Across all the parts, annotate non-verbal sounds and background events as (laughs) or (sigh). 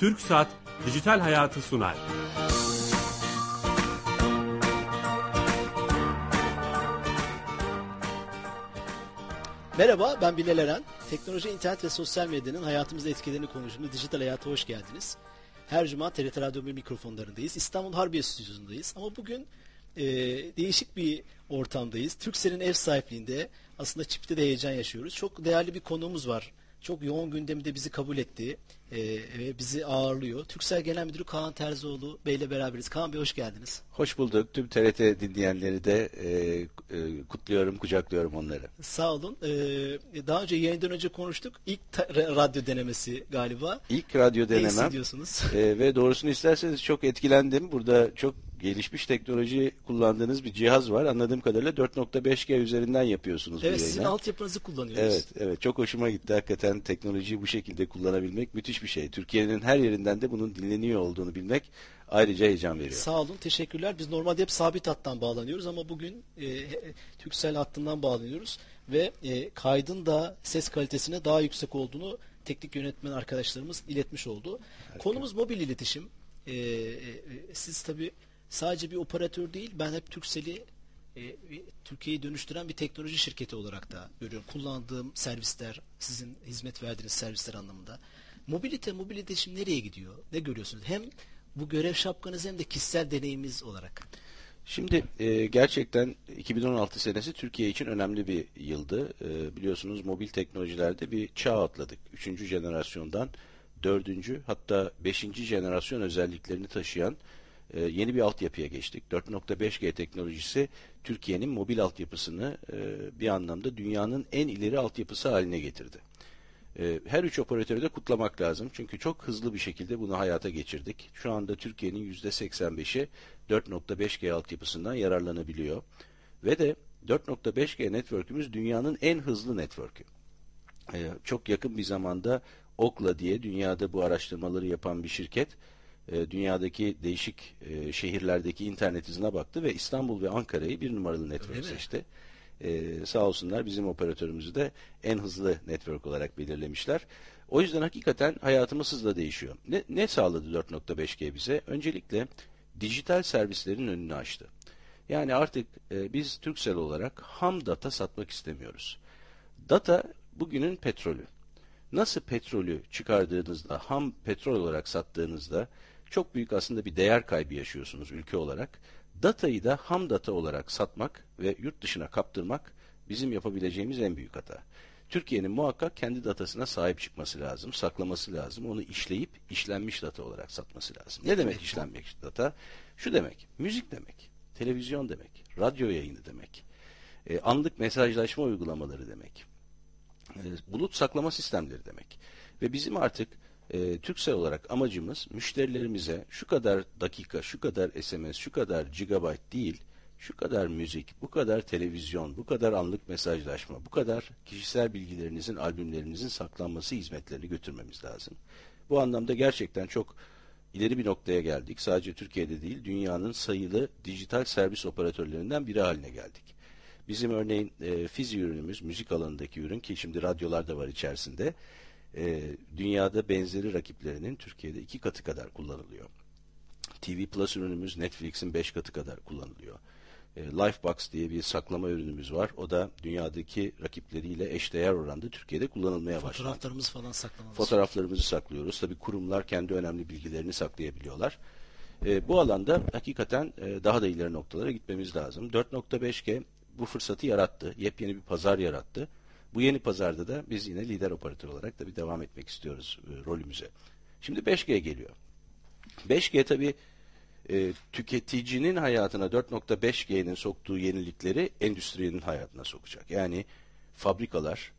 Türk Saat Dijital Hayatı sunar. Merhaba ben Bilal Eren. Teknoloji, internet ve sosyal medyanın hayatımızda etkilerini konuştuğumuz Dijital Hayat'a hoş geldiniz. Her cuma TRT Radyo 1 mikrofonlarındayız. İstanbul Harbiye Stüdyosu'ndayız. Ama bugün e, değişik bir ortamdayız. Türksel'in ev sahipliğinde aslında çipte de heyecan yaşıyoruz. Çok değerli bir konuğumuz var. Çok yoğun gündemde bizi kabul etti e, ve bizi ağırlıyor. Türksel Genel Müdürü Kaan Terzioğlu Bey ile beraberiz. Kaan Bey hoş geldiniz. Hoş bulduk. Tüm TRT dinleyenleri de e, e, kutluyorum, kucaklıyorum onları. Sağ olun. E, daha önce yayından önce konuştuk. İlk radyo denemesi galiba. İlk radyo denemem. diyorsunuz. E, ve doğrusunu isterseniz çok etkilendim. Burada çok gelişmiş teknoloji kullandığınız bir cihaz var. Anladığım kadarıyla 4.5G üzerinden yapıyorsunuz evet, bu sizin altyapınızı kullanıyoruz. Evet, evet. Çok hoşuma gitti. Hakikaten teknolojiyi bu şekilde kullanabilmek müthiş bir şey. Türkiye'nin her yerinden de bunun dinleniyor olduğunu bilmek ayrıca heyecan veriyor. Sağ olun, teşekkürler. Biz normalde hep sabit hattan bağlanıyoruz ama bugün e, Türksel hattından bağlanıyoruz ve e, kaydın da ses kalitesine daha yüksek olduğunu teknik yönetmen arkadaşlarımız iletmiş oldu. Harika. Konumuz mobil iletişim. E, e, siz tabii sadece bir operatör değil, ben hep Türksel'i e, Türkiye'yi dönüştüren bir teknoloji şirketi olarak da görüyorum. Kullandığım servisler, sizin hizmet verdiğiniz servisler anlamında. Mobilite, mobil iletişim nereye gidiyor? Ne görüyorsunuz? Hem bu görev şapkanız hem de kişisel deneyimimiz olarak. Şimdi e, gerçekten 2016 senesi Türkiye için önemli bir yıldı. E, biliyorsunuz mobil teknolojilerde bir çağ atladık. Üçüncü jenerasyondan dördüncü hatta beşinci jenerasyon özelliklerini taşıyan e, yeni bir altyapıya geçtik. 4.5G teknolojisi Türkiye'nin mobil altyapısını e, bir anlamda dünyanın en ileri altyapısı haline getirdi. E, her üç operatörü de kutlamak lazım. Çünkü çok hızlı bir şekilde bunu hayata geçirdik. Şu anda Türkiye'nin %85'i 4.5G altyapısından yararlanabiliyor. Ve de 4.5G network'ümüz dünyanın en hızlı network'ü. Çok yakın bir zamanda Okla diye dünyada bu araştırmaları yapan bir şirket e, dünyadaki değişik e, şehirlerdeki internet hızına baktı ve İstanbul ve Ankara'yı bir numaralı network seçti. E, sağ olsunlar bizim operatörümüzü de en hızlı network olarak belirlemişler. O yüzden hakikaten hayatımız hızla değişiyor. Ne, ne sağladı 4.5G bize? Öncelikle dijital servislerin önünü açtı. Yani artık e, biz Türksel olarak ham data satmak istemiyoruz. Data bugünün petrolü. Nasıl petrolü çıkardığınızda, ham petrol olarak sattığınızda çok büyük aslında bir değer kaybı yaşıyorsunuz ülke olarak. Datayı da ham data olarak satmak ve yurt dışına kaptırmak bizim yapabileceğimiz en büyük hata. Türkiye'nin muhakkak kendi datasına sahip çıkması lazım, saklaması lazım. Onu işleyip işlenmiş data olarak satması lazım. Ne, demek işlenmiş data? Şu demek, müzik demek, televizyon demek, radyo yayını demek, e, anlık mesajlaşma uygulamaları demek, e, bulut saklama sistemleri demek. Ve bizim artık e, Türksel olarak amacımız müşterilerimize şu kadar dakika, şu kadar SMS, şu kadar gigabyte değil, şu kadar müzik, bu kadar televizyon, bu kadar anlık mesajlaşma, bu kadar kişisel bilgilerinizin, albümlerinizin saklanması hizmetlerini götürmemiz lazım. Bu anlamda gerçekten çok ileri bir noktaya geldik. Sadece Türkiye'de değil, dünyanın sayılı dijital servis operatörlerinden biri haline geldik. Bizim örneğin e, fizi ürünümüz, müzik alanındaki ürün ki şimdi radyolarda var içerisinde e, dünyada benzeri rakiplerinin Türkiye'de iki katı kadar kullanılıyor. TV Plus ürünümüz Netflix'in beş katı kadar kullanılıyor. E, Lifebox diye bir saklama ürünümüz var. O da dünyadaki rakipleriyle eşdeğer oranda Türkiye'de kullanılmaya başlandı. Fotoğraflarımızı falan saklamamız. Fotoğraflarımızı saklıyoruz. Tabii kurumlar kendi önemli bilgilerini saklayabiliyorlar. E, bu alanda hakikaten e, daha da ileri noktalara gitmemiz lazım. 4.5G bu fırsatı yarattı. Yepyeni bir pazar yarattı. Bu yeni pazarda da biz yine lider operatör olarak da bir devam etmek istiyoruz e, rolümüze. Şimdi 5G geliyor. 5G tabi e, tüketicinin hayatına 4.5G'nin soktuğu yenilikleri endüstrinin hayatına sokacak. Yani fabrikalar,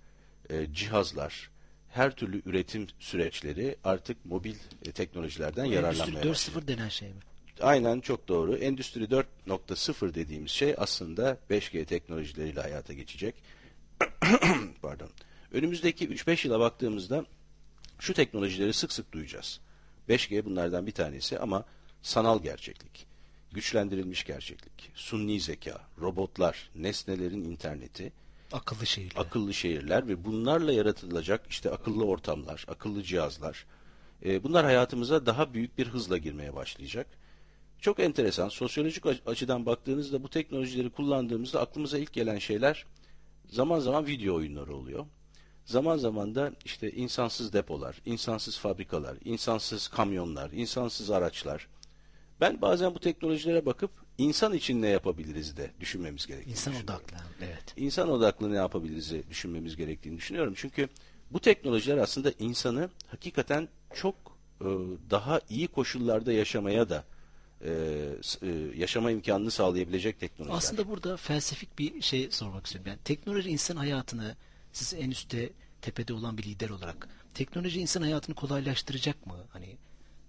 e, cihazlar, her türlü üretim süreçleri artık mobil e, teknolojilerden Bu yararlanmaya Endüstri 4.0 denen şey mi? Aynen çok doğru. Endüstri 4.0 dediğimiz şey aslında 5G teknolojileriyle hayata geçecek. (coughs) Pardon. Önümüzdeki 3-5 yıla baktığımızda şu teknolojileri sık sık duyacağız. 5G bunlardan bir tanesi ama sanal gerçeklik, güçlendirilmiş gerçeklik, sunni zeka, robotlar, nesnelerin interneti, akıllı şehirler, akıllı şehirler ve bunlarla yaratılacak işte akıllı ortamlar, akıllı cihazlar, E, bunlar hayatımıza daha büyük bir hızla girmeye başlayacak. Çok enteresan. Sosyolojik açıdan baktığınızda bu teknolojileri kullandığımızda aklımıza ilk gelen şeyler zaman zaman video oyunları oluyor. Zaman zaman da işte insansız depolar, insansız fabrikalar, insansız kamyonlar, insansız araçlar. Ben bazen bu teknolojilere bakıp insan için ne yapabiliriz de düşünmemiz gerektiğini İnsan odaklı. Evet. İnsan odaklı ne yapabiliriz de düşünmemiz gerektiğini düşünüyorum. Çünkü bu teknolojiler aslında insanı hakikaten çok e, daha iyi koşullarda yaşamaya da e, e, yaşama imkanını sağlayabilecek teknolojiler. Aslında burada felsefik bir şey sormak istiyorum. Yani teknoloji insan hayatını siz en üstte tepede olan bir lider olarak teknoloji insan hayatını kolaylaştıracak mı? Hani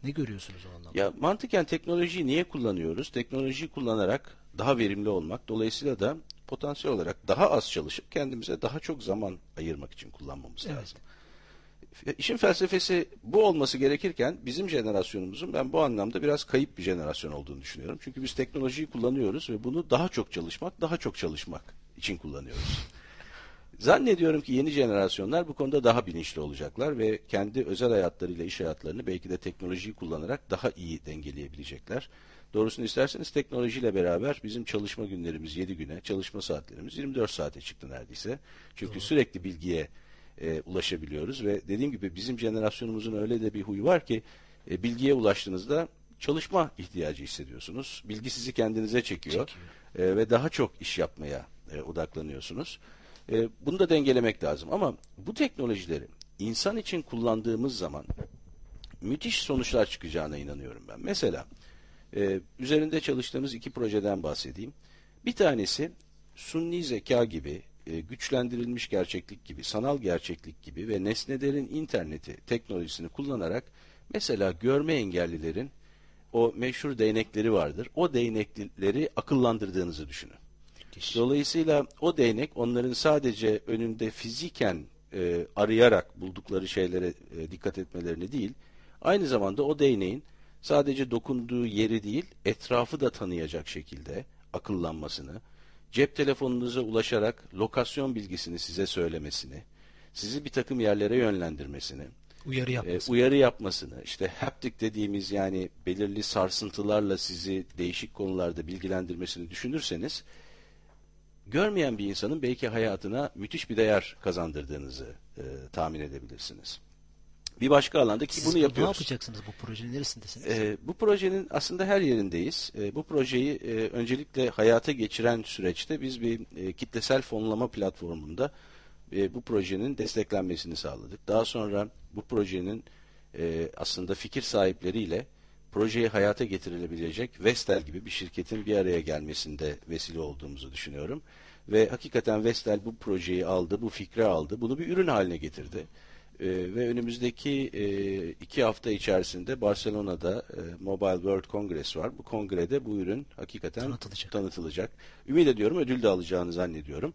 ne görüyorsunuz o anlamda? Ya mantıken teknolojiyi niye kullanıyoruz? Teknolojiyi kullanarak daha verimli olmak, dolayısıyla da potansiyel olarak daha az çalışıp kendimize daha çok zaman ayırmak için kullanmamız Evet. lazım. İşin felsefesi bu olması gerekirken bizim jenerasyonumuzun ben bu anlamda biraz kayıp bir jenerasyon olduğunu düşünüyorum. Çünkü biz teknolojiyi kullanıyoruz ve bunu daha çok çalışmak, daha çok çalışmak için kullanıyoruz. Zannediyorum ki yeni jenerasyonlar bu konuda daha bilinçli olacaklar ve kendi özel hayatlarıyla iş hayatlarını belki de teknolojiyi kullanarak daha iyi dengeleyebilecekler. Doğrusunu isterseniz teknolojiyle beraber bizim çalışma günlerimiz 7 güne, çalışma saatlerimiz 24 saate çıktı neredeyse. Çünkü sürekli bilgiye e, ulaşabiliyoruz ve dediğim gibi bizim jenerasyonumuzun öyle de bir huyu var ki e, bilgiye ulaştığınızda çalışma ihtiyacı hissediyorsunuz. Bilgi sizi kendinize çekiyor, E, ve daha çok iş yapmaya e, odaklanıyorsunuz. E, bunu da dengelemek lazım ama bu teknolojileri insan için kullandığımız zaman müthiş sonuçlar çıkacağına inanıyorum ben. Mesela e, üzerinde çalıştığımız iki projeden bahsedeyim. Bir tanesi sunni zeka gibi, e, güçlendirilmiş gerçeklik gibi, sanal gerçeklik gibi ve nesnelerin interneti teknolojisini kullanarak mesela görme engellilerin o meşhur değnekleri vardır. O değnekleri akıllandırdığınızı düşünün. Dolayısıyla o değnek onların sadece önünde fiziken e, arayarak buldukları şeylere e, dikkat etmelerini değil, aynı zamanda o değneğin sadece dokunduğu yeri değil, etrafı da tanıyacak şekilde akıllanmasını, cep telefonunuza ulaşarak lokasyon bilgisini size söylemesini, sizi bir takım yerlere yönlendirmesini, Uyarı e, yapması. uyarı yapmasını, işte haptic dediğimiz yani belirli sarsıntılarla sizi değişik konularda bilgilendirmesini düşünürseniz, görmeyen bir insanın belki hayatına müthiş bir değer kazandırdığınızı e, tahmin edebilirsiniz. Bir başka alanda ki Siz bunu bu- yapıyoruz. Ne yapacaksınız bu projenin neresindesiniz? Ee, bu projenin aslında her yerindeyiz. Ee, bu projeyi e, öncelikle hayata geçiren süreçte biz bir e, kitlesel fonlama platformunda e, bu projenin desteklenmesini sağladık. Daha sonra bu projenin e, aslında fikir sahipleriyle projeyi hayata getirilebilecek Vestel gibi bir şirketin bir araya gelmesinde vesile olduğumuzu düşünüyorum. Ve hakikaten Vestel bu projeyi aldı, bu fikri aldı, bunu bir ürün haline getirdi. Ee, ve önümüzdeki e, iki hafta içerisinde Barcelona'da e, Mobile World Congress var. Bu kongrede bu ürün hakikaten Tanıtılacak. tanıtılacak. Ümit ediyorum ödül de alacağını zannediyorum.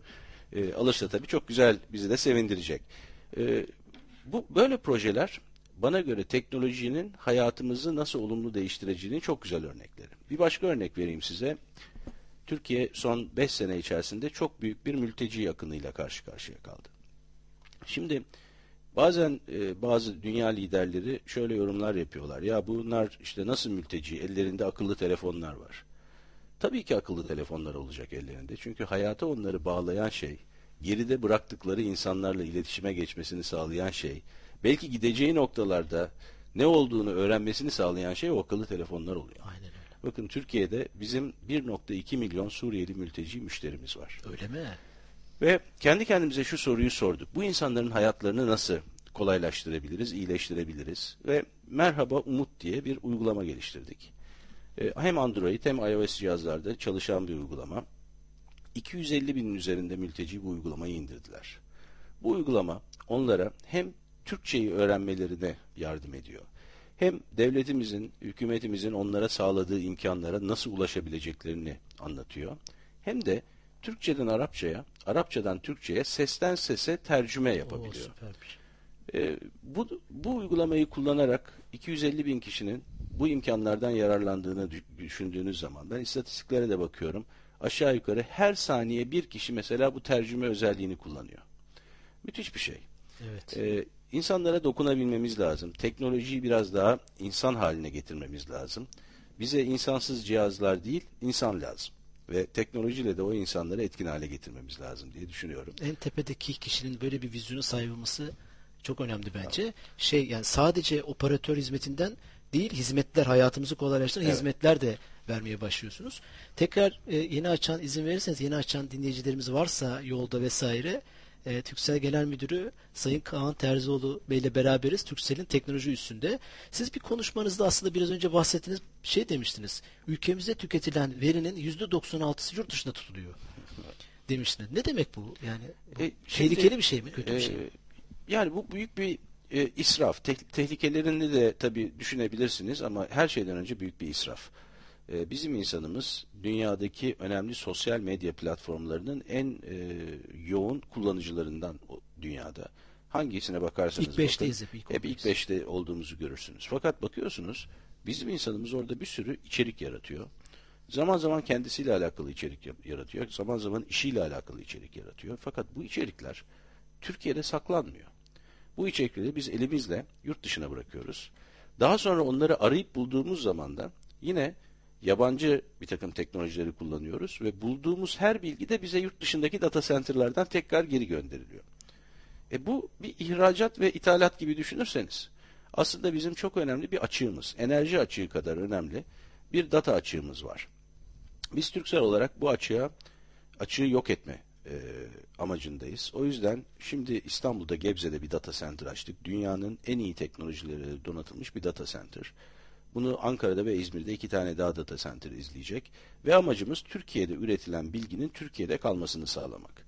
E, alırsa tabii çok güzel bizi de sevindirecek. E, bu böyle projeler bana göre teknolojinin hayatımızı nasıl olumlu değiştireceğinin çok güzel örnekleri. Bir başka örnek vereyim size. Türkiye son 5 sene içerisinde çok büyük bir mülteci akınıyla karşı karşıya kaldı. Şimdi bazen e, bazı dünya liderleri şöyle yorumlar yapıyorlar. Ya bunlar işte nasıl mülteci? Ellerinde akıllı telefonlar var. Tabii ki akıllı telefonlar olacak ellerinde. Çünkü hayata onları bağlayan şey, geride bıraktıkları insanlarla iletişime geçmesini sağlayan şey, belki gideceği noktalarda ne olduğunu öğrenmesini sağlayan şey o akıllı telefonlar oluyor. Aynen öyle. Bakın Türkiye'de bizim 1.2 milyon Suriyeli mülteci müşterimiz var. Öyle mi? Ve kendi kendimize şu soruyu sorduk. Bu insanların hayatlarını nasıl kolaylaştırabiliriz, iyileştirebiliriz? Ve Merhaba Umut diye bir uygulama geliştirdik. Ee, Hem Android hem iOS cihazlarda çalışan bir uygulama. 250 binin üzerinde mülteci bu uygulamayı indirdiler. Bu uygulama onlara hem Türkçeyi öğrenmelerine yardım ediyor. Hem devletimizin, hükümetimizin onlara sağladığı imkanlara nasıl ulaşabileceklerini anlatıyor. Hem de Türkçeden Arapçaya, Arapçadan Türkçeye sesten sese tercüme Oo, yapabiliyor. şey. Ee, bu, bu uygulamayı kullanarak 250 bin kişinin bu imkanlardan yararlandığını dü- düşündüğünüz zaman ben istatistiklere de bakıyorum. Aşağı yukarı her saniye bir kişi mesela bu tercüme özelliğini kullanıyor. Müthiş bir şey. Evet. Ee, insanlara dokunabilmemiz lazım. Teknolojiyi biraz daha insan haline getirmemiz lazım. Bize insansız cihazlar değil, insan lazım. Ve teknolojiyle de o insanları etkin hale getirmemiz lazım diye düşünüyorum. En tepedeki kişinin böyle bir vizyonu sahip olması çok önemli bence. Şey yani sadece operatör hizmetinden değil hizmetler hayatımızı kolaylaştıran Evet. hizmetler de vermeye başlıyorsunuz. Tekrar e, yeni açan izin verirseniz yeni açan dinleyicilerimiz varsa yolda vesaire e, Türksel Genel Müdürü Sayın Kaan Terzioğlu Bey ile beraberiz. Türksel'in teknoloji üstünde. Siz bir konuşmanızda aslında biraz önce bahsettiğiniz şey demiştiniz. Ülkemizde tüketilen verinin %96'sı yurt dışında tutuluyor demiştiniz. Ne demek bu? Yani E, şimdi, tehlikeli bir şey mi? Kötü bir şey mi? e, Yani bu büyük bir e, israf. Te- tehlikelerini de tabii düşünebilirsiniz ama her şeyden önce büyük bir israf. E, bizim insanımız dünyadaki önemli sosyal medya platformlarının en e, yoğun kullanıcılarından dünyada. Hangisine bakarsanız İlk beşteyiz bakın, hep, ilk hep ilk beşte olduğumuzu görürsünüz. Fakat bakıyorsunuz bizim insanımız orada bir sürü içerik yaratıyor. Zaman zaman kendisiyle alakalı içerik yaratıyor. Zaman zaman işiyle alakalı içerik yaratıyor. Fakat bu içerikler Türkiye'de saklanmıyor. Bu içerikleri biz elimizle yurt dışına bırakıyoruz. Daha sonra onları arayıp bulduğumuz zaman da yine yabancı bir takım teknolojileri kullanıyoruz ve bulduğumuz her bilgi de bize yurt dışındaki data center'lardan tekrar geri gönderiliyor. E bu bir ihracat ve ithalat gibi düşünürseniz aslında bizim çok önemli bir açığımız, enerji açığı kadar önemli bir data açığımız var. Biz Türksel olarak bu açığa açığı yok etme e, amacındayız. O yüzden şimdi İstanbul'da Gebze'de bir data center açtık. Dünyanın en iyi teknolojileriyle donatılmış bir data center. Bunu Ankara'da ve İzmir'de iki tane daha data center izleyecek. Ve amacımız Türkiye'de üretilen bilginin Türkiye'de kalmasını sağlamak.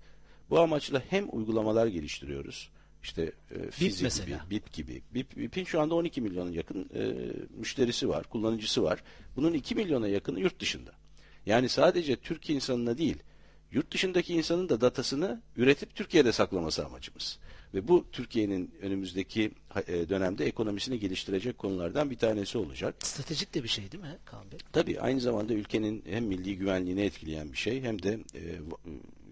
Bu amaçla hem uygulamalar geliştiriyoruz. İşte e, fizik mesela. gibi, BIP gibi. BIP, BIP'in şu anda 12 milyona yakın e, müşterisi var, kullanıcısı var. Bunun 2 milyona yakını yurt dışında. Yani sadece Türk insanına değil, yurt dışındaki insanın da datasını üretip Türkiye'de saklaması amacımız. Ve bu Türkiye'nin önümüzdeki e, dönemde ekonomisini geliştirecek konulardan bir tanesi olacak. Stratejik de bir şey değil mi Kaan Bey? Tabii aynı zamanda ülkenin hem milli güvenliğini etkileyen bir şey hem de e,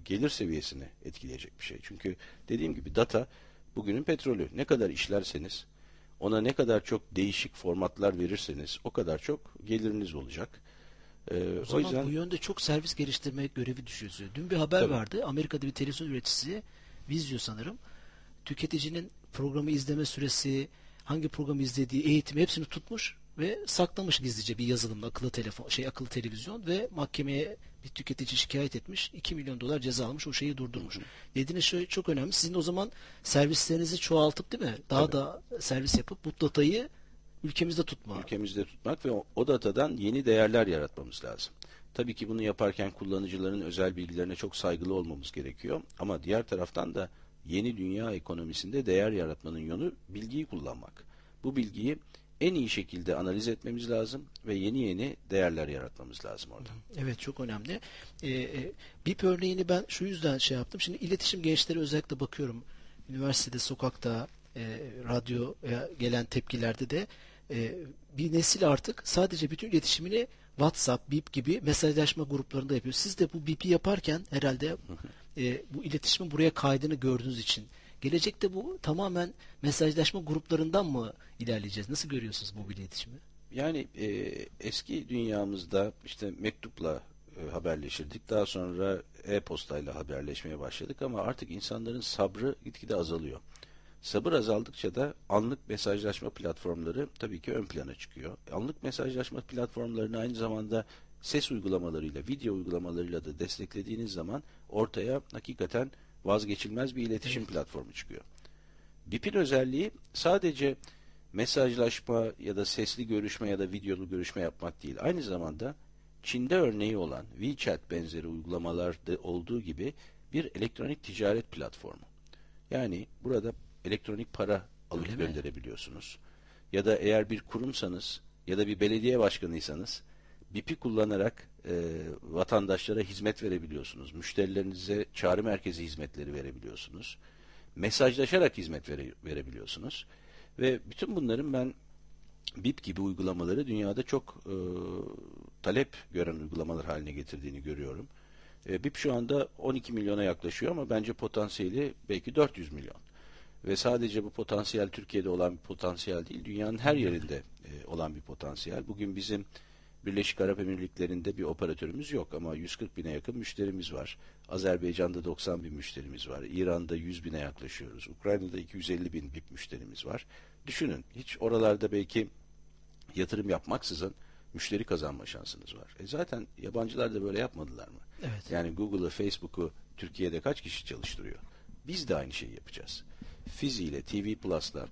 gelir seviyesini etkileyecek bir şey. Çünkü dediğim gibi data bugünün petrolü. Ne kadar işlerseniz, ona ne kadar çok değişik formatlar verirseniz o kadar çok geliriniz olacak. E, O o, zaman yüzden bu yönde çok servis geliştirme görevi düşüyor. Dün bir haber Tabii. vardı. Amerika'da bir televizyon üreticisi Vizyo sanırım. Tüketicinin programı izleme süresi, hangi programı izlediği, eğitimi hepsini tutmuş ve saklamış gizlice bir yazılımla akıllı telefon, şey akıllı televizyon ve mahkemeye bir tüketici şikayet etmiş. 2 milyon dolar ceza almış. O şeyi durdurmuş. Dediğiniz şey çok önemli. Sizin o zaman servislerinizi çoğaltıp değil mi? Daha da servis yapıp bu datayı ülkemizde tutma. ülkemizde tutmak ve o, o datadan yeni değerler yaratmamız lazım. Tabii ki bunu yaparken kullanıcıların özel bilgilerine çok saygılı olmamız gerekiyor. Ama diğer taraftan da yeni dünya ekonomisinde değer yaratmanın yolu bilgiyi kullanmak. Bu bilgiyi en iyi şekilde analiz etmemiz lazım ve yeni yeni değerler yaratmamız lazım orada. Evet çok önemli. Ee, e, BIP örneğini ben şu yüzden şey yaptım. Şimdi iletişim gençleri özellikle bakıyorum. Üniversitede, sokakta, e, radyoya gelen tepkilerde de e, bir nesil artık sadece bütün iletişimini WhatsApp, BIP gibi mesajlaşma gruplarında yapıyor. Siz de bu BIP'i yaparken herhalde (laughs) e, bu iletişimin buraya kaydını gördüğünüz için gelecekte bu tamamen mesajlaşma gruplarından mı ilerleyeceğiz? Nasıl görüyorsunuz bu iletişimi? Yani e, eski dünyamızda işte mektupla e, haberleşirdik. Daha sonra e-postayla haberleşmeye başladık ama artık insanların sabrı gitgide azalıyor. Sabır azaldıkça da anlık mesajlaşma platformları tabii ki ön plana çıkıyor. Anlık mesajlaşma platformlarını aynı zamanda ses uygulamalarıyla, video uygulamalarıyla da desteklediğiniz zaman ortaya hakikaten vazgeçilmez bir iletişim platformu çıkıyor. BIP'in özelliği sadece mesajlaşma ya da sesli görüşme ya da videolu görüşme yapmak değil. Aynı zamanda Çin'de örneği olan WeChat benzeri uygulamalarda olduğu gibi bir elektronik ticaret platformu. Yani burada elektronik para alıp Öyle mi? gönderebiliyorsunuz. Ya da eğer bir kurumsanız ya da bir belediye başkanıysanız BIP'i kullanarak e, vatandaşlara hizmet verebiliyorsunuz. Müşterilerinize çağrı merkezi hizmetleri verebiliyorsunuz. Mesajlaşarak hizmet vere, verebiliyorsunuz. Ve bütün bunların ben BIP gibi uygulamaları dünyada çok e, talep gören uygulamalar haline getirdiğini görüyorum. E, BIP şu anda 12 milyona yaklaşıyor ama bence potansiyeli belki 400 milyon. Ve sadece bu potansiyel Türkiye'de olan bir potansiyel değil, dünyanın her yerinde e, olan bir potansiyel. Bugün bizim Birleşik Arap Emirlikleri'nde bir operatörümüz yok ama 140 bine yakın müşterimiz var. Azerbaycan'da 90 bin müşterimiz var. İran'da 100 bine yaklaşıyoruz. Ukrayna'da 250 bin BIP müşterimiz var. Düşünün hiç oralarda belki yatırım yapmaksızın müşteri kazanma şansınız var. E zaten yabancılar da böyle yapmadılar mı? Evet. Yani Google'ı, Facebook'u Türkiye'de kaç kişi çalıştırıyor? Biz de aynı şeyi yapacağız. Fizi ile, TV Plus'la,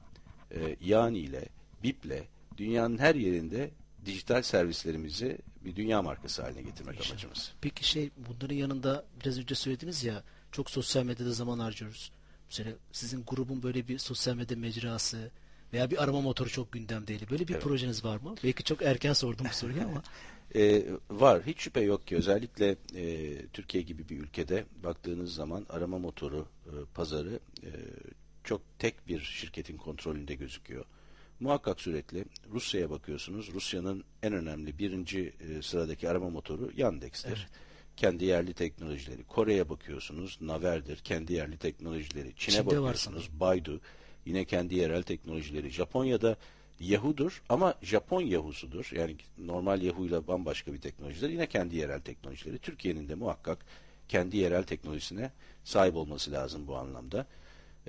e, Yani ile, BIP'le dünyanın her yerinde dijital servislerimizi bir dünya markası haline getirmek İnşallah. amacımız. Peki şey bunların yanında biraz önce söylediniz ya çok sosyal medyada zaman harcıyoruz. Mesela sizin grubun böyle bir sosyal medya mecrası veya bir arama motoru çok gündemdeydi. Böyle bir Evet. projeniz var mı? Belki çok erken sordum bu soruyu ama. (laughs) E, var. Hiç şüphe yok ki özellikle e, Türkiye gibi bir ülkede baktığınız zaman arama motoru e, pazarı e, çok tek bir şirketin kontrolünde gözüküyor. Muhakkak sürekli Rusya'ya bakıyorsunuz. Rusya'nın en önemli birinci e, sıradaki arama motoru Yandex'tir. Evet. Kendi yerli teknolojileri. Kore'ye bakıyorsunuz. Naver'dir. Kendi yerli teknolojileri. Çin'e Çin'de var bakıyorsunuz. Baidu. Yine kendi yerel teknolojileri. Japonya'da Yahoo'dur ama Japon Yahoo'sudur. Yani normal Yahoo ile bambaşka bir teknolojidir. Yine kendi yerel teknolojileri. Türkiye'nin de muhakkak kendi yerel teknolojisine sahip olması lazım bu anlamda.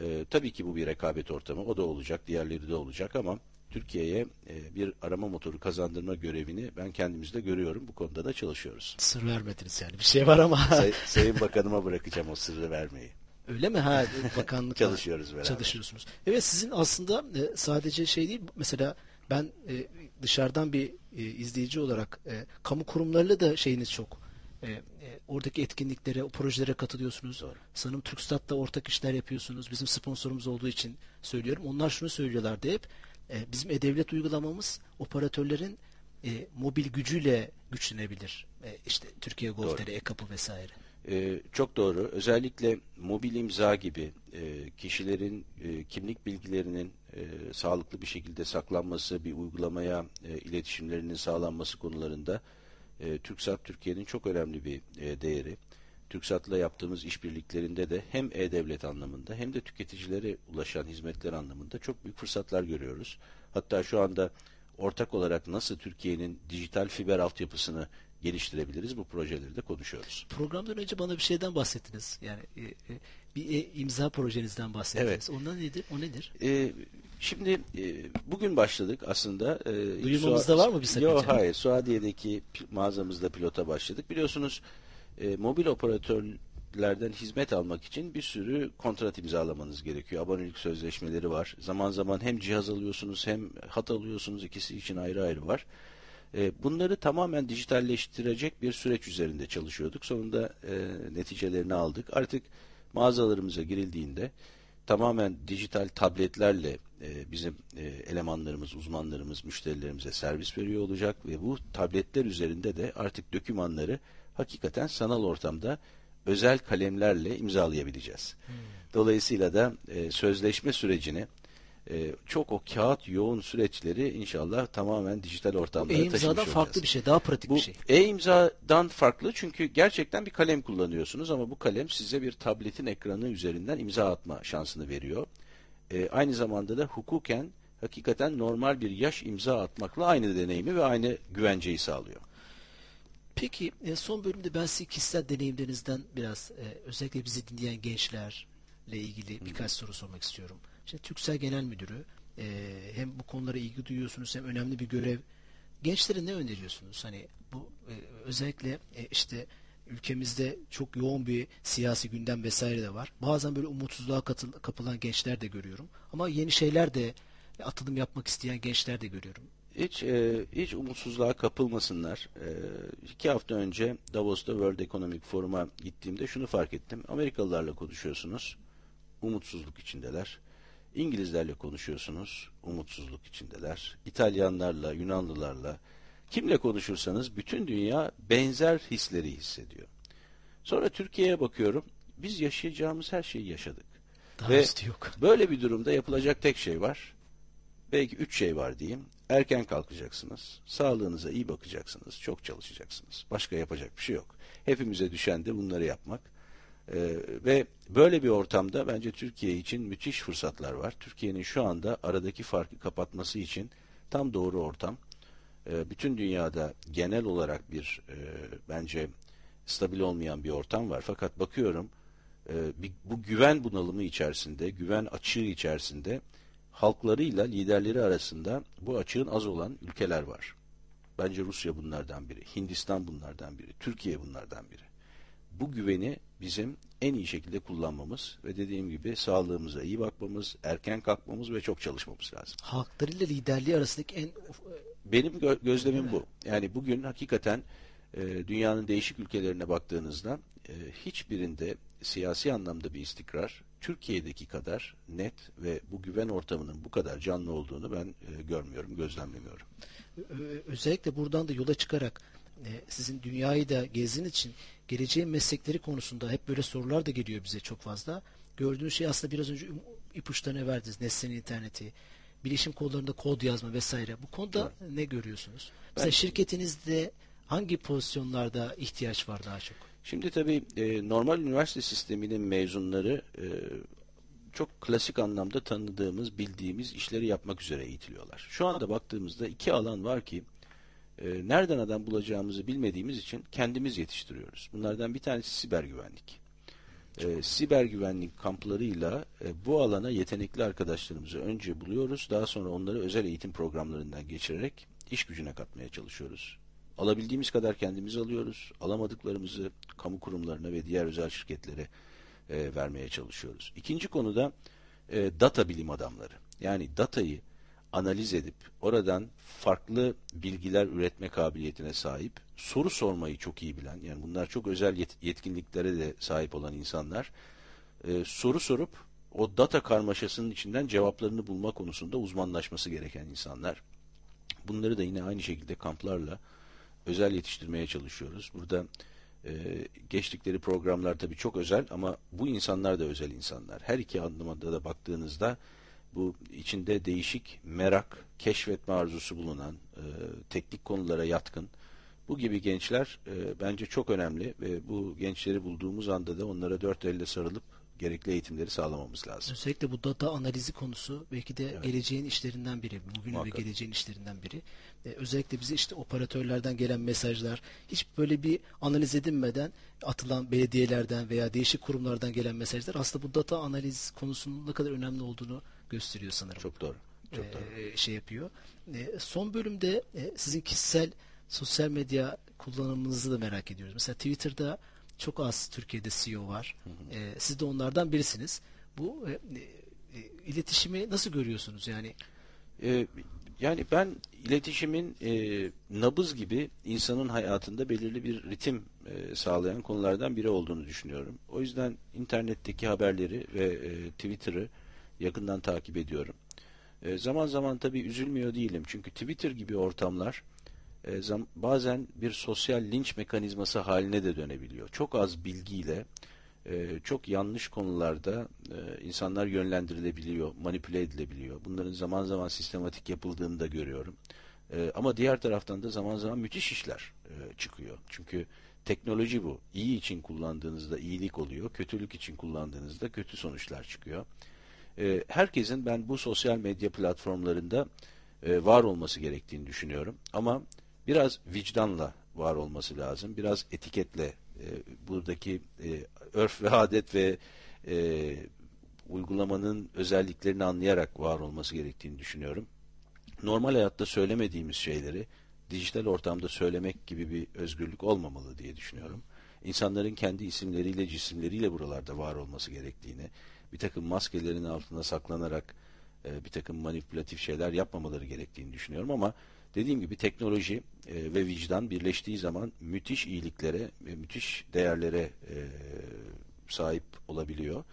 Ee, tabii ki bu bir rekabet ortamı. O da olacak, diğerleri de olacak ama Türkiye'ye e, bir arama motoru kazandırma görevini ben kendimizde görüyorum. Bu konuda da çalışıyoruz. Sır vermediniz yani. Bir şey var ama. (laughs) Say- Sayın Bakanıma bırakacağım o sırrı vermeyi. Öyle mi? Ha bakanlık (laughs) Çalışıyoruz beraber. Çalışıyorsunuz. Evet sizin aslında e, sadece şey değil mesela ben e, dışarıdan bir e, izleyici olarak e, kamu kurumlarıyla da şeyiniz çok. E, e, oradaki etkinliklere, o projelere katılıyorsunuz. Sanırım TürkStat'ta ortak işler yapıyorsunuz. Bizim sponsorumuz olduğu için söylüyorum. Onlar şunu söylüyorlardı hep. E, bizim e-devlet uygulamamız operatörlerin e, mobil gücüyle güçlenebilir. E, işte Türkiye Gov.tr, e-kapı vesaire. Ee, çok doğru. Özellikle mobil imza gibi e, kişilerin e, kimlik bilgilerinin e, sağlıklı bir şekilde saklanması, bir uygulamaya e, iletişimlerinin sağlanması konularında e, TürkSat Türkiye'nin çok önemli bir e, değeri. TürkSat'la yaptığımız işbirliklerinde de hem e-devlet anlamında hem de tüketicilere ulaşan hizmetler anlamında çok büyük fırsatlar görüyoruz. Hatta şu anda ortak olarak nasıl Türkiye'nin dijital fiber altyapısını geliştirebiliriz bu projeleri de konuşuyoruz. Programdan önce bana bir şeyden bahsettiniz. Yani e, e, bir e, imza projenizden bahsettiniz. Evet. Ondan nedir? O nedir? Ee, şimdi e, bugün başladık aslında. E, Duyurmamızda var mı bir sakınca? Yok hayır. Suadiye'deki mağazamızda pilota başladık. Biliyorsunuz e, mobil operatörlerden hizmet almak için bir sürü kontrat imzalamanız gerekiyor. Abonelik sözleşmeleri var. Zaman zaman hem cihaz alıyorsunuz hem hat alıyorsunuz. İkisi için ayrı ayrı var. E, bunları tamamen dijitalleştirecek bir süreç üzerinde çalışıyorduk. Sonunda e, neticelerini aldık. Artık mağazalarımıza girildiğinde tamamen dijital tabletlerle e, bizim e, elemanlarımız, uzmanlarımız, müşterilerimize servis veriyor olacak ve bu tabletler üzerinde de artık dokümanları hakikaten sanal ortamda özel kalemlerle imzalayabileceğiz. Dolayısıyla da e, sözleşme sürecini e, çok o kağıt yoğun süreçleri inşallah tamamen dijital ortamlara taşımış e-imzadan olacağız. farklı bir şey. Daha pratik Bu bir şey. e-imzadan farklı çünkü gerçekten bir kalem kullanıyorsunuz ama bu kalem size bir tabletin ekranı üzerinden imza atma şansını veriyor. E, aynı zamanda da hukuken hakikaten normal bir yaş imza atmakla aynı deneyimi ve aynı güvenceyi sağlıyor. Peki e, son bölümde ben size kişisel deneyimlerinizden biraz e, özellikle bizi dinleyen gençlerle ilgili birkaç soru sormak istiyorum. Şimdi Türksel Genel Müdürü e, hem bu konulara ilgi duyuyorsunuz hem önemli bir görev. Gençlere ne öneriyorsunuz? Hani bu e, özellikle e, işte ülkemizde çok yoğun bir siyasi gündem vesaire de var. Bazen böyle umutsuzluğa katıl- kapılan gençler de görüyorum. Ama yeni şeyler de e, atılım yapmak isteyen gençler de görüyorum. Hiç e, hiç umutsuzluğa kapılmasınlar. E, iki hafta önce Davos'ta World Economic Forum'a gittiğimde şunu fark ettim. Amerikalılarla konuşuyorsunuz, umutsuzluk içindeler. İngilizlerle konuşuyorsunuz, umutsuzluk içindeler. İtalyanlarla, Yunanlılarla, kimle konuşursanız bütün dünya benzer hisleri hissediyor. Sonra Türkiye'ye bakıyorum, biz yaşayacağımız her şeyi yaşadık. Daha Ve yok. (laughs) Böyle bir durumda yapılacak tek şey var. Belki üç şey var diyeyim. Erken kalkacaksınız. Sağlığınıza iyi bakacaksınız. Çok çalışacaksınız. Başka yapacak bir şey yok. Hepimize düşen de bunları yapmak. Ee, ve böyle bir ortamda bence Türkiye için müthiş fırsatlar var. Türkiye'nin şu anda aradaki farkı kapatması için tam doğru ortam. Ee, bütün dünyada genel olarak bir e, bence stabil olmayan bir ortam var. Fakat bakıyorum e, bir, bu güven bunalımı içerisinde, güven açığı içerisinde halklarıyla liderleri arasında bu açığın az olan ülkeler var. Bence Rusya bunlardan biri, Hindistan bunlardan biri, Türkiye bunlardan biri. Bu güveni bizim en iyi şekilde kullanmamız ve dediğim gibi sağlığımıza iyi bakmamız, erken kalkmamız ve çok çalışmamız lazım. Halklarıyla liderliği arasındaki en benim gö gözlemim bu. Yani bugün hakikaten e, dünyanın değişik ülkelerine baktığınızda e, hiçbirinde siyasi anlamda bir istikrar Türkiye'deki kadar net ve bu güven ortamının bu kadar canlı olduğunu ben e, görmüyorum, gözlemlemiyorum. Özellikle buradan da yola çıkarak e, sizin dünyayı da gezdiğiniz için geleceğin meslekleri konusunda hep böyle sorular da geliyor bize çok fazla. Gördüğünüz şey aslında biraz önce ipuçlarına verdiniz. Nesnenin interneti, bilişim kollarında kod yazma vesaire. Bu konuda evet. ne görüyorsunuz? Mesela ben, şirketinizde hangi pozisyonlarda ihtiyaç var daha çok? Şimdi tabii e, normal üniversite sisteminin mezunları e, çok klasik anlamda tanıdığımız, bildiğimiz işleri yapmak üzere eğitiliyorlar. Şu anda baktığımızda iki alan var ki e, nereden adam bulacağımızı bilmediğimiz için kendimiz yetiştiriyoruz. Bunlardan bir tanesi siber güvenlik. E, siber güvenlik kamplarıyla e, bu alana yetenekli arkadaşlarımızı önce buluyoruz. Daha sonra onları özel eğitim programlarından geçirerek iş gücüne katmaya çalışıyoruz. Alabildiğimiz kadar kendimiz alıyoruz. Alamadıklarımızı kamu kurumlarına ve diğer özel şirketlere e, vermeye çalışıyoruz. İkinci konuda e, data bilim adamları. Yani datayı analiz edip oradan farklı bilgiler üretme kabiliyetine sahip, soru sormayı çok iyi bilen, yani bunlar çok özel yet yetkinliklere de sahip olan insanlar, e, soru sorup o data karmaşasının içinden cevaplarını bulma konusunda uzmanlaşması gereken insanlar. Bunları da yine aynı şekilde kamplarla özel yetiştirmeye çalışıyoruz. Burada e, geçtikleri programlar tabii çok özel ama bu insanlar da özel insanlar. Her iki anlamda da baktığınızda bu içinde değişik merak, keşfetme arzusu bulunan, e, teknik konulara yatkın bu gibi gençler e, bence çok önemli ve bu gençleri bulduğumuz anda da onlara dört elle sarılıp gerekli eğitimleri sağlamamız lazım. Özellikle bu data analizi konusu belki de evet. geleceğin işlerinden biri. Bugün ve geleceğin işlerinden biri. Ee, özellikle bize işte operatörlerden gelen mesajlar hiç böyle bir analiz edilmeden atılan belediyelerden veya değişik kurumlardan gelen mesajlar aslında bu data analiz konusunun ne kadar önemli olduğunu gösteriyor sanırım. Çok doğru. Çok ee, doğru. Şey yapıyor. Ee, son bölümde e, sizin kişisel sosyal medya kullanımınızı da merak ediyoruz. Mesela Twitter'da çok az Türkiye'de CEO var. Hı hı. E, siz de onlardan birisiniz. Bu e, e, iletişimi nasıl görüyorsunuz yani? E, yani ben iletişimin e, nabız gibi insanın hayatında belirli bir ritim e, sağlayan konulardan biri olduğunu düşünüyorum. O yüzden internetteki haberleri ve e, Twitter'ı yakından takip ediyorum. E, zaman zaman tabii üzülmüyor değilim. Çünkü Twitter gibi ortamlar e, bazen bir sosyal linç mekanizması haline de dönebiliyor. Çok az bilgiyle e, çok yanlış konularda e, insanlar yönlendirilebiliyor, manipüle edilebiliyor. Bunların zaman zaman sistematik yapıldığını da görüyorum. Ama diğer taraftan da zaman zaman müthiş işler çıkıyor. Çünkü teknoloji bu. İyi için kullandığınızda iyilik oluyor, kötülük için kullandığınızda kötü sonuçlar çıkıyor. Herkesin ben bu sosyal medya platformlarında var olması gerektiğini düşünüyorum. Ama biraz vicdanla var olması lazım. Biraz etiketle e, buradaki e, örf ve adet ve e, uygulamanın özelliklerini anlayarak var olması gerektiğini düşünüyorum. Normal hayatta söylemediğimiz şeyleri dijital ortamda söylemek gibi bir özgürlük olmamalı diye düşünüyorum. İnsanların kendi isimleriyle, cisimleriyle buralarda var olması gerektiğini, bir takım maskelerin altında saklanarak e, bir takım manipülatif şeyler yapmamaları gerektiğini düşünüyorum ama Dediğim gibi teknoloji e, ve vicdan birleştiği zaman müthiş iyiliklere ve müthiş değerlere e, sahip olabiliyor.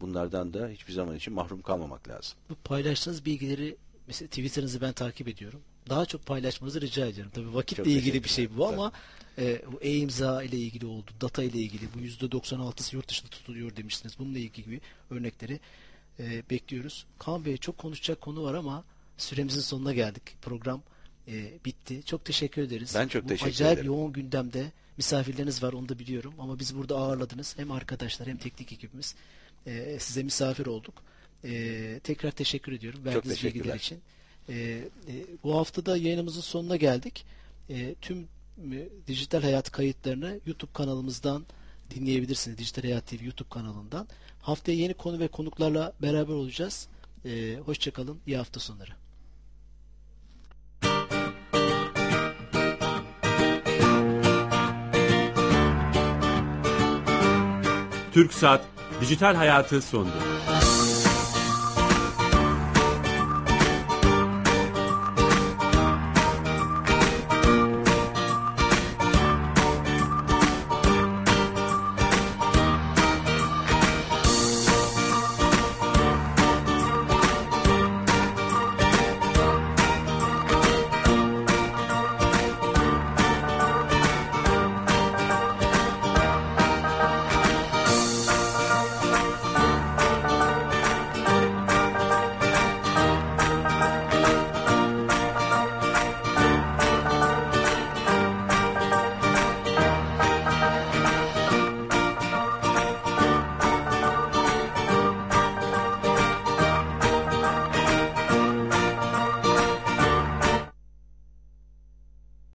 Bunlardan da hiçbir zaman için mahrum kalmamak lazım. Bu paylaştığınız bilgileri mesela Twitter'ınızı ben takip ediyorum. Daha çok paylaşmanızı rica ediyorum. Tabii vakitle çok ilgili bir şey bu ama e, bu e-imza ile ilgili oldu, data ile ilgili bu %96'sı yurt dışında tutuluyor demiştiniz. Bununla ilgili gibi örnekleri e, bekliyoruz. Kaan Bey çok konuşacak konu var ama süremizin sonuna geldik. Program e, bitti. Çok teşekkür ederiz. Ben çok Bu teşekkür acayip ederim. yoğun gündemde misafirleriniz var onu da biliyorum ama bizi burada ağırladınız. Hem arkadaşlar hem teknik ekibimiz. E, size misafir olduk. E, tekrar teşekkür ediyorum verdiğiniz bilgiler için. E, e, bu haftada yayınımızın sonuna geldik. E, tüm e, dijital hayat kayıtlarını YouTube kanalımızdan dinleyebilirsiniz. Dijital Hayat TV YouTube kanalından. Haftaya yeni konu ve konuklarla beraber olacağız. E, hoşçakalın. İyi hafta sonları. TürkSat Dijital Hayatı sundu.